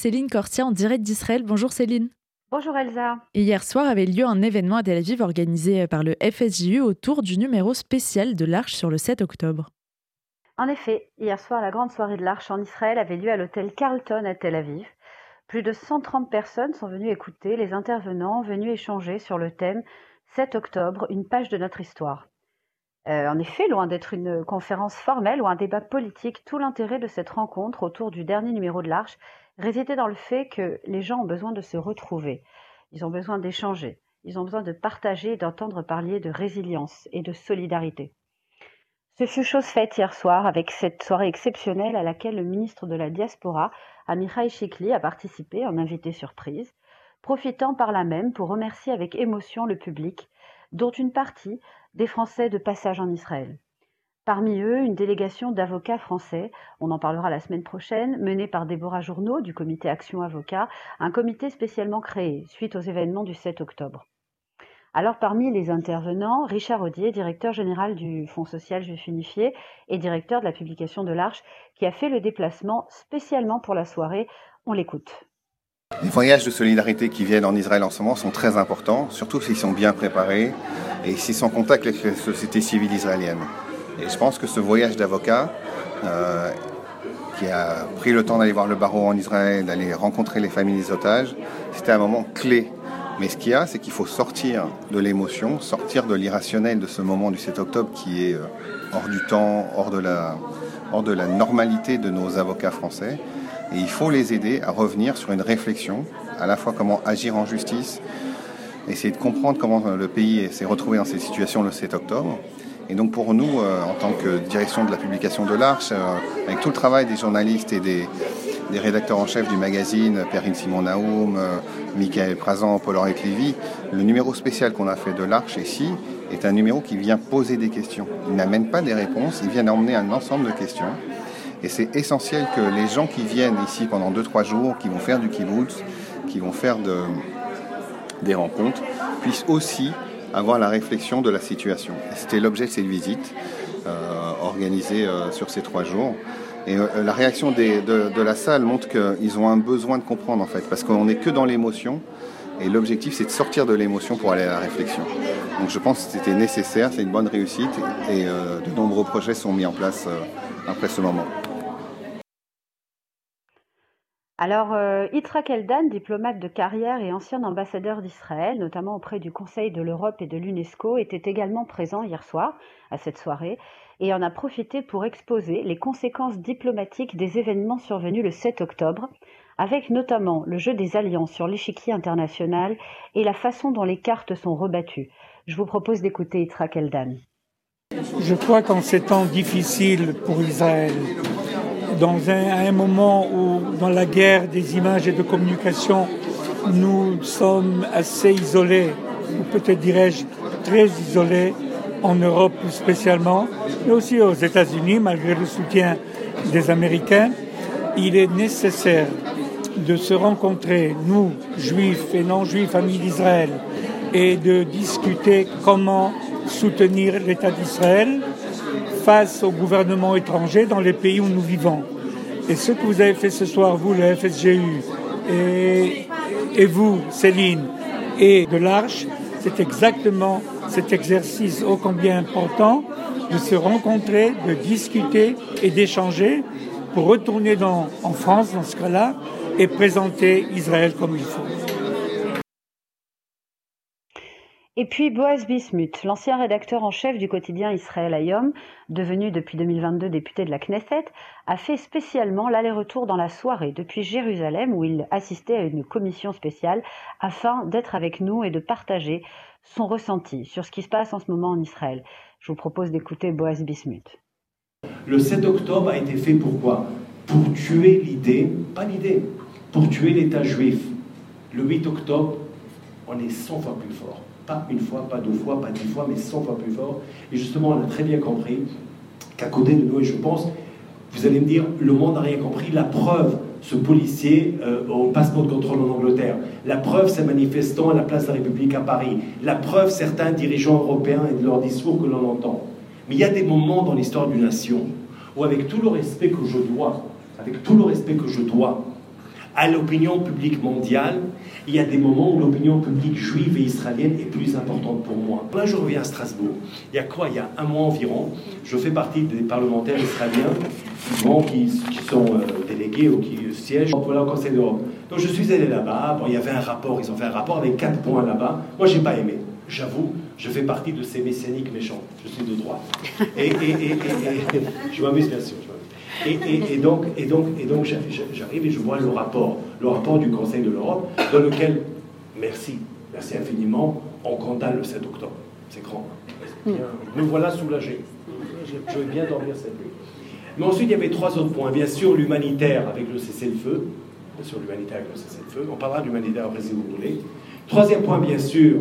Céline Cortia en direct d'Israël. Bonjour Céline. Bonjour Elsa. hier soir avait lieu un événement à Tel Aviv organisé par le FSJU autour du numéro spécial de l'Arche sur le 7 octobre. En effet, hier soir, la grande soirée de l'Arche en Israël avait lieu à l'hôtel Carlton à Tel Aviv. Plus de 130 personnes sont venues écouter les intervenants venus échanger sur le thème 7 octobre, une page de notre histoire. Euh, en effet, loin d'être une conférence formelle ou un débat politique, tout l'intérêt de cette rencontre autour du dernier numéro de l'Arche résidait dans le fait que les gens ont besoin de se retrouver, ils ont besoin d'échanger, ils ont besoin de partager et d'entendre parler de résilience et de solidarité. Ce fut chose faite hier soir avec cette soirée exceptionnelle à laquelle le ministre de la Diaspora, Amirai Shikli, a participé en invité surprise, profitant par là même pour remercier avec émotion le public, dont une partie des Français de passage en Israël. Parmi eux, une délégation d'avocats français, on en parlera la semaine prochaine, menée par Déborah Journeau du comité Action Avocat, un comité spécialement créé suite aux événements du 7 octobre. Alors parmi les intervenants, Richard Audier, directeur général du Fonds social juif unifié et directeur de la publication de l'Arche, qui a fait le déplacement spécialement pour la soirée. On l'écoute. Les voyages de solidarité qui viennent en Israël en ce moment sont très importants, surtout s'ils sont bien préparés et s'ils sont en contact avec la société civile israélienne. Et je pense que ce voyage d'avocat, euh, qui a pris le temps d'aller voir le barreau en Israël, d'aller rencontrer les familles des otages, c'était un moment clé. Mais ce qu'il y a, c'est qu'il faut sortir de l'émotion, sortir de l'irrationnel de ce moment du 7 octobre qui est euh, hors du temps, hors de, la, hors de la normalité de nos avocats français. Et il faut les aider à revenir sur une réflexion, à la fois comment agir en justice, essayer de comprendre comment le pays s'est retrouvé dans cette situation le 7 octobre, et donc pour nous, euh, en tant que direction de la publication de l'Arche, euh, avec tout le travail des journalistes et des, rédacteurs en chef du magazine, Perrine Simon Naoum, euh, Michael Prazan, Paul-Henri Lévy, le numéro spécial qu'on a fait de l'Arche ici est un numéro qui vient poser des questions. Il n'amène pas des réponses, il vient emmener un ensemble de questions. Et c'est essentiel que les gens qui viennent ici pendant 2-3 jours, qui vont faire du kibbutz, qui vont faire des rencontres, puissent aussi avoir la réflexion de la situation. C'était l'objet de cette visite euh, organisée euh, sur ces trois jours. Et euh, la réaction de, la salle montre qu'ils ont un besoin de comprendre en fait, parce qu'on n'est que dans l'émotion. Et l'objectif, c'est de sortir de l'émotion pour aller à la réflexion. Donc je pense que c'était nécessaire, c'est une bonne réussite et de nombreux projets sont mis en place après ce moment. Alors, euh, Yitzhak Eldan, diplomate de carrière et ancien ambassadeur d'Israël, notamment auprès du Conseil de l'Europe et de l'UNESCO, était également présent hier soir à cette soirée et en a profité pour exposer les conséquences diplomatiques des événements survenus le 7 octobre, avec notamment le jeu des alliances sur l'échiquier international et la façon dont les cartes sont rebattues. Je vous propose d'écouter Yitzhak Eldan. Je crois qu'en ces temps difficiles pour Israël, dans un, moment où, dans la guerre des images et de communication, nous sommes assez isolés, ou peut-être dirais-je très isolés, en Europe spécialement, mais aussi aux États-Unis, malgré le soutien des Américains, il est nécessaire de se rencontrer, nous, juifs et non-juifs, amis d'Israël, et de discuter comment soutenir l'État d'Israël face au gouvernement étranger dans les pays où nous vivons. Et ce que vous avez fait ce soir, vous, le FSGU, et, vous, Céline, et de l'Arche, c'est exactement cet exercice ô combien important de se rencontrer, de discuter et d'échanger pour retourner en France, dans ce cas-là, et présenter Israël comme il faut. Et puis Boaz Bismuth, l'ancien rédacteur en chef du quotidien Israël Ayom, devenu depuis 2022 député de la Knesset, a fait spécialement l'aller-retour dans la soirée depuis Jérusalem où il assistait à une commission spéciale afin d'être avec nous et de partager son ressenti sur ce qui se passe en ce moment en Israël. Je vous propose d'écouter Boaz Bismuth. Le 7 octobre a été fait pourquoi Pour tuer l'idée, pas l'idée, pour tuer l'État juif. Le 8 octobre, on est 100 fois plus fort pas une fois, pas deux fois, pas dix fois, mais 100 fois plus fort. Et justement, on a très bien compris qu'à côté de nous, et je pense, vous allez me dire, le monde n'a rien compris. La preuve, ce policier euh, au passeport de contrôle en Angleterre. La preuve, ces manifestants à la place de la République à Paris. La preuve, certains dirigeants européens et de leurs discours que l'on entend. Mais il y a des moments dans l'histoire d'une nation où, avec tout le respect que je dois, avec tout le respect que je dois à l'opinion publique mondiale, il y a des moments où l'opinion publique juive et israélienne est plus importante pour moi. Là, je reviens à Strasbourg. Il y a quoi? Il y a un mois environ, je fais partie des parlementaires israéliens qui, sont euh, délégués ou qui siègent au Conseil d'Europe. Donc je suis allé là-bas, il y avait un rapport, ils ont fait un rapport avec quatre points là-bas. Moi, j'ai pas aimé. J'avoue, je fais partie de ces messianiques méchants. Je suis de droite. Et, je m'amuse bien sûr. Et, donc, et donc, et donc j'arrive et je vois le rapport, le rapport du Conseil de l'Europe, dans lequel, merci, merci infiniment, on condamne le 7 octobre. C'est grand. Me voilà soulagé. Je vais bien dormir cette nuit. Mais ensuite, il y avait trois autres points. Bien sûr, l'humanitaire avec le cessez-le-feu. Bien sûr, l'humanitaire avec le cessez-le-feu. On parlera de l'humanitaire après si vous voulez. Troisième point, bien sûr,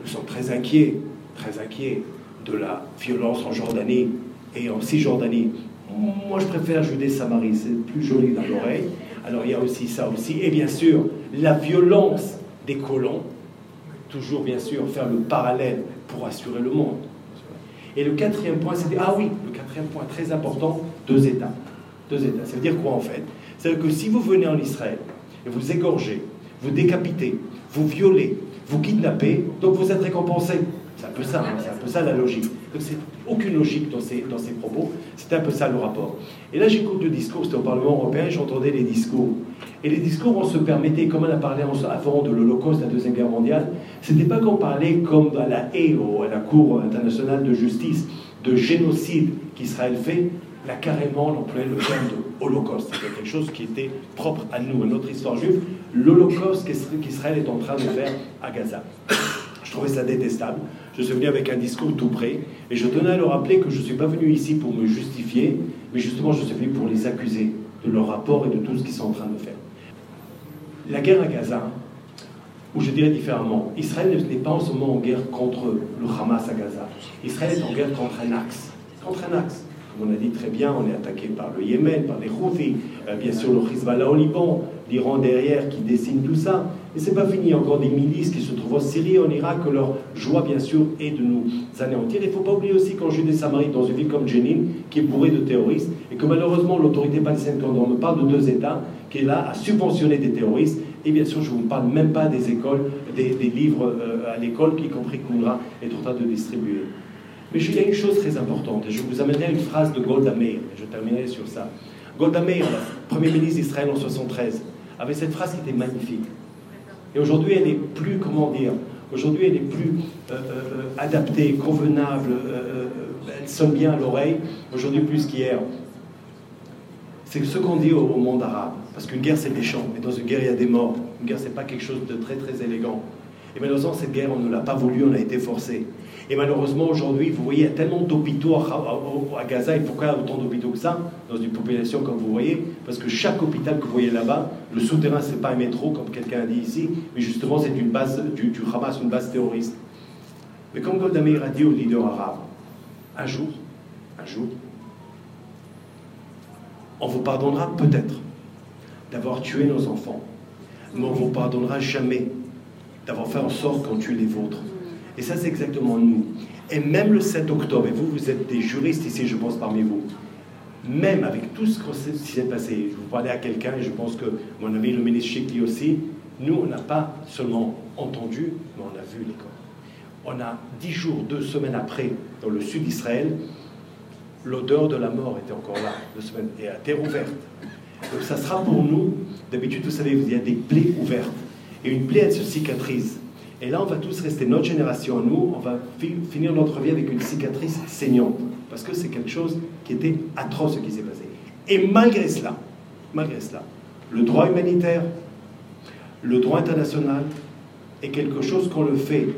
nous sommes très inquiets, très inquiets de la violence en Jordanie et en Cisjordanie. Moi, je préfère Judée-Samarie, c'est plus joli dans l'oreille. Alors, il y a aussi ça aussi. Et bien sûr, la violence des colons, toujours bien sûr faire le parallèle pour assurer le monde. Et le quatrième point, c'était, ah oui, le quatrième point très important, deux États. Deux États. Ça veut dire quoi en fait? C'est-à-dire que si vous venez en Israël et vous égorgez, vous décapitez, vous violez, vous kidnappez, donc vous êtes récompensé. C'est un peu ça, hein, c'est un peu ça la logique. Donc c'est aucune logique dans ces, dans ces propos, c'est un peu ça le rapport. Et là j'écoute le discours, c'était au Parlement européen, j'entendais les discours. Et les discours, on se permettait, comme on a parlé avant de l'Holocauste, la Deuxième Guerre mondiale, c'était pas qu'on parlait comme à la haie, à la Cour internationale de justice, de génocide qu'Israël fait, là carrément on employait le terme de Holocauste. C'était quelque chose qui était propre à nous, à notre histoire juive, l'Holocauste qu'Israël est en train de faire à Gaza. Je trouvais ça détestable. Je suis venu avec un discours tout prêt. Et je tenais à leur rappeler que je ne suis pas venu ici pour me justifier, mais justement je suis venu pour les accuser de leur rapport et de tout ce qu'ils sont en train de faire. La guerre à Gaza, ou je dirais différemment, Israël n'est pas en ce moment en guerre contre le Hamas à Gaza. Israël est en guerre contre un axe. Contre un axe. Comme on a dit très bien, on est attaqué par le Yémen, par les Houthis, euh, bien sûr le Hezbollah au Liban, l'Iran derrière qui dessine tout ça. Et c'est pas fini, encore des milices qui se trouvent en Syrie, en Irak, que leur joie, bien sûr, est de nous anéantir. Il ne faut pas oublier aussi qu'en Judée-Samarie, dans une ville comme Jenin, qui est bourrée de terroristes, et que malheureusement l'autorité palestinienne, quand on me parle de deux États, qui est là à subventionner des terroristes, et bien sûr, je ne vous parle même pas des écoles, des, livres euh, à l'école, y compris Kounra est en train de distribuer. Mais il y a une chose très importante, et je vous amènerai à une phrase de Golda Meir, et je terminerai sur ça. Golda Meir, premier ministre d'Israël en 1973, avait cette phrase qui était magnifique. Et aujourd'hui, elle n'est plus, comment dire, aujourd'hui, elle est plus euh, euh, adaptée, convenable, euh, elle sonne bien à l'oreille, aujourd'hui plus qu'hier. C'est ce qu'on dit au, monde arabe. Parce qu'une guerre, c'est méchant, mais dans une guerre, il y a des morts. Une guerre, c'est pas quelque chose de très, très élégant. Et malheureusement, cette guerre, on ne l'a pas voulu, on a été forcé. Et malheureusement, aujourd'hui, vous voyez, il y a tellement d'hôpitaux à, Gaza. Et pourquoi autant d'hôpitaux que ça? Dans une population comme vous voyez Parce que chaque hôpital que vous voyez là-bas, le souterrain, ce n'est pas un métro, comme quelqu'un a dit ici, mais justement, c'est une base du, Hamas, une base terroriste. Mais comme Golda Meir a dit aux leaders arabes, un jour, un jour, on vous pardonnera peut-être d'avoir tué nos enfants, mais on ne vous pardonnera jamais d'avoir fait en sorte qu'on tue les vôtres. Et ça, c'est exactement nous. Et même le 7 octobre, et vous, vous êtes des juristes ici, je pense, parmi vous, même avec tout ce qui s'est passé, je vous parlais à quelqu'un, et je pense que mon ami le ministre Chikli aussi, nous, on n'a pas seulement entendu, mais on a vu les corps. On a dix jours, deux semaines après, dans le sud d'Israël, l'odeur de la mort était encore là, deux semaines, et à terre ouverte. Donc ça sera pour nous, d'habitude, vous savez, il y a des plaies ouvertes. Et une plaie, elle se cicatrise. Et là, on va tous rester, notre génération, nous, on va finir notre vie avec une cicatrice saignante. Parce que c'est quelque chose qui était atroce ce qui s'est passé. Et malgré cela, malgré cela, le droit humanitaire, le droit international est quelque chose qu'on le fait,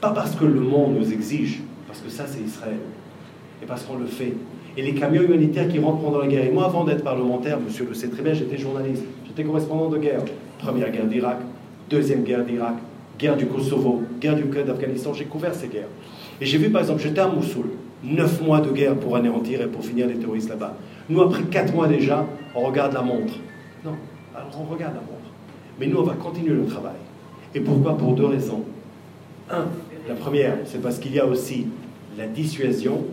pas parce que le monde nous exige, parce que ça c'est Israël, et parce qu'on le fait. Et les camions humanitaires qui rentrent pendant la guerre, et moi avant d'être parlementaire, monsieur le sait très bien, j'étais journaliste, j'étais correspondant de guerre, première guerre d'Irak, deuxième guerre d'Irak, guerre du Kosovo, guerre du d'Afghanistan, j'ai couvert ces guerres. Et j'ai vu par exemple, j'étais à Mossoul, neuf mois de guerre pour anéantir et pour finir les terroristes là-bas. Nous, après quatre mois déjà, on regarde la montre. Non, alors on regarde la montre. Mais nous, on va continuer le travail. Et pourquoi? Pour deux raisons. Un, la première, c'est parce qu'il y a aussi la dissuasion.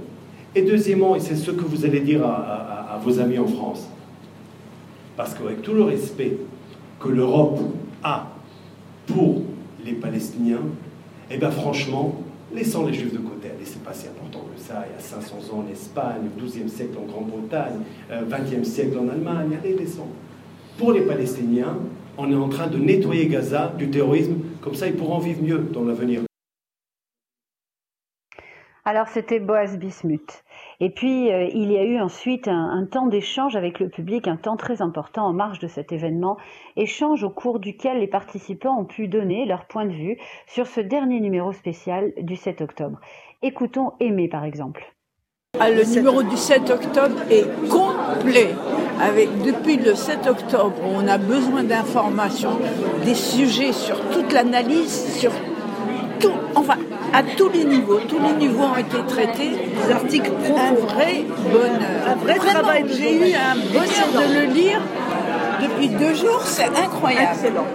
Et deuxièmement, et c'est ce que vous allez dire à, à vos amis en France, parce qu'avec tout le respect que l'Europe a pour les Palestiniens, eh bien franchement, laissons les Juifs de côté. Allez, c'est pas si important que ça. Il y a 500 ans en Espagne, au XIIe siècle en Grande-Bretagne, euh, 20e siècle en Allemagne. Allez, laissons. Pour les Palestiniens, on est en train de nettoyer Gaza du terrorisme. Comme ça, ils pourront vivre mieux dans l'avenir. Alors c'était Boaz Bismuth. Et puis euh, il y a eu ensuite un, temps d'échange avec le public, un temps très important en marge de cet événement, échange au cours duquel les participants ont pu donner leur point de vue sur ce dernier numéro spécial du 7 octobre. Écoutons Aimé par exemple. Ah, le numéro du 7 octobre est complet. Depuis le 7 octobre, on a besoin d'informations, des sujets sur toute l'analyse, sur tout, enfin, à tous les niveaux. Tous les niveaux ont été traités. Des articles un vrai bonheur. Un vrai Vraiment, travail J'ai eu un bonheur Excellent. de le lire depuis deux jours. C'est incroyable. Excellent.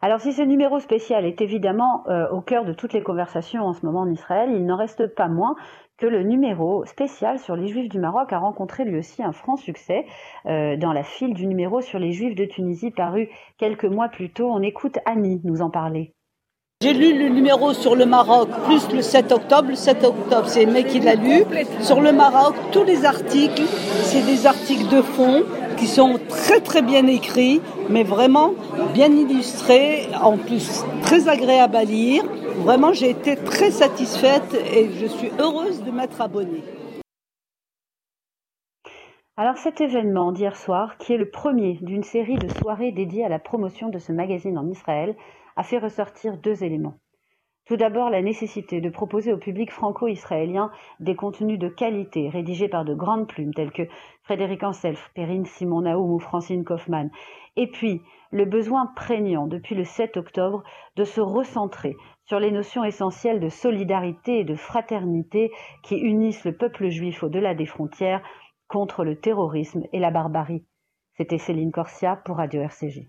Alors si ce numéro spécial est évidemment euh, au cœur de toutes les conversations en ce moment en Israël, il n'en reste pas moins que le numéro spécial sur les Juifs du Maroc a rencontré lui aussi un franc succès euh, dans la file du numéro sur les Juifs de Tunisie paru quelques mois plus tôt. On écoute Annie nous en parler. J'ai lu le numéro sur le Maroc, plus le 7 octobre. Le 7 octobre, c'est Aimé qui l'a lu. Sur le Maroc, tous les articles, c'est des articles de fond qui sont très très bien écrits, mais vraiment bien illustrés, en plus très agréables à lire. Vraiment, j'ai été très satisfaite et je suis heureuse de m'être abonnée. Alors cet événement d'hier soir, qui est le premier d'une série de soirées dédiées à la promotion de ce magazine en Israël, a fait ressortir deux éléments. Tout d'abord, la nécessité de proposer au public franco-israélien des contenus de qualité rédigés par de grandes plumes telles que Frédéric Anself, Perrine Simon Naoum ou Francine Kaufmann. Et puis, le besoin prégnant depuis le 7 octobre de se recentrer sur les notions essentielles de solidarité et de fraternité qui unissent le peuple juif au-delà des frontières contre le terrorisme et la barbarie. C'était Céline Corsia pour Radio RCG.